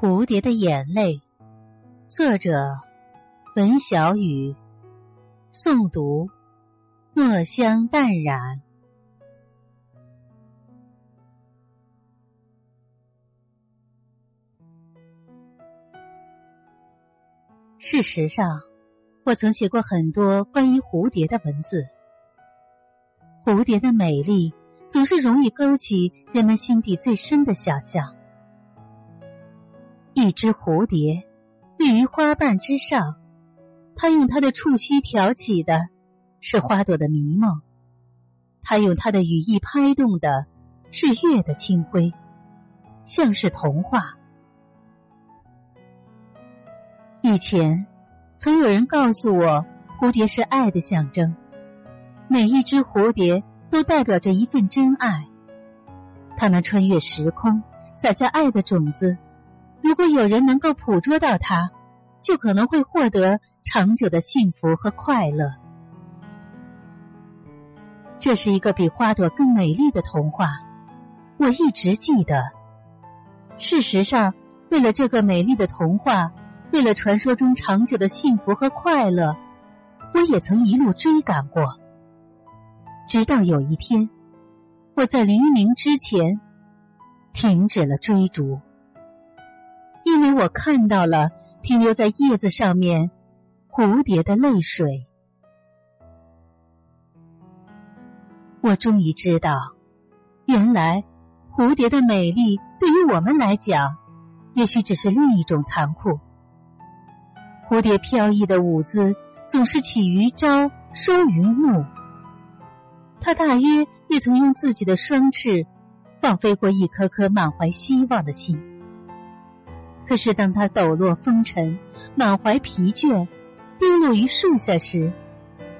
蝴蝶的眼泪，作者文小雨，诵读墨香淡然。事实上，我曾写过很多关于蝴蝶的文字。蝴蝶的美丽总是容易勾起人们心底最深的想象。一只蝴蝶立于花瓣之上，它用它的触须挑起的是花朵的迷梦，它用它的羽翼拍动的是月的清辉，像是童话。以前曾有人告诉我，蝴蝶是爱的象征，每一只蝴蝶都代表着一份真爱，它们穿越时空，撒下爱的种子。如果有人能够捕捉到它，就可能会获得长久的幸福和快乐。这是一个比花朵更美丽的童话，我一直记得。事实上，为了这个美丽的童话，为了传说中长久的幸福和快乐，我也曾一路追赶过。直到有一天，我在黎明之前停止了追逐。因为我看到了停留在叶子上面蝴蝶的泪水，我终于知道，原来蝴蝶的美丽对于我们来讲，也许只是另一种残酷。蝴蝶飘逸的舞姿总是起于朝，收于暮。它大约也曾用自己的双翅放飞过一颗颗满怀希望的心。可是，当他抖落风尘，满怀疲倦，跌落于树下时，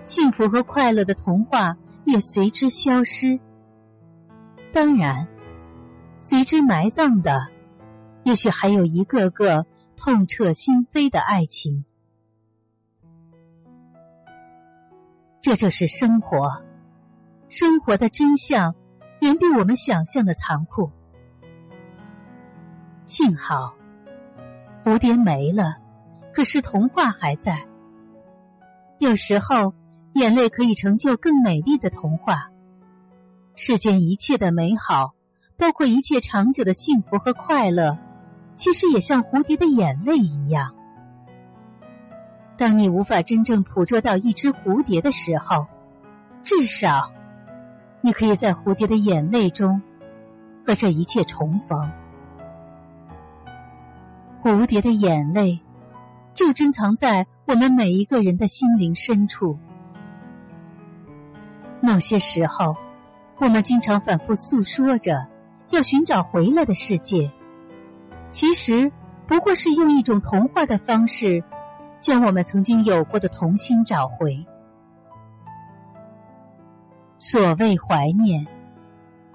幸福和快乐的童话也随之消失。当然，随之埋葬的，也许还有一个个痛彻心扉的爱情。这就是生活，生活的真相远比我们想象的残酷。幸好。蝴蝶没了，可是童话还在。有时候，眼泪可以成就更美丽的童话。世间一切的美好，包括一切长久的幸福和快乐，其实也像蝴蝶的眼泪一样。当你无法真正捕捉到一只蝴蝶的时候，至少，你可以在蝴蝶的眼泪中和这一切重逢。蝴蝶的眼泪，就珍藏在我们每一个人的心灵深处。某些时候，我们经常反复诉说着要寻找回来的世界，其实不过是用一种童话的方式，将我们曾经有过的童心找回。所谓怀念，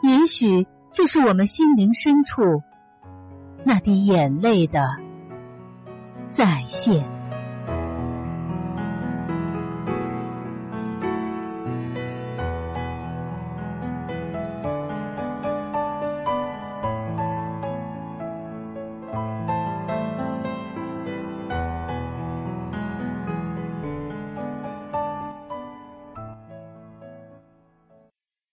也许就是我们心灵深处。那滴眼泪的再现。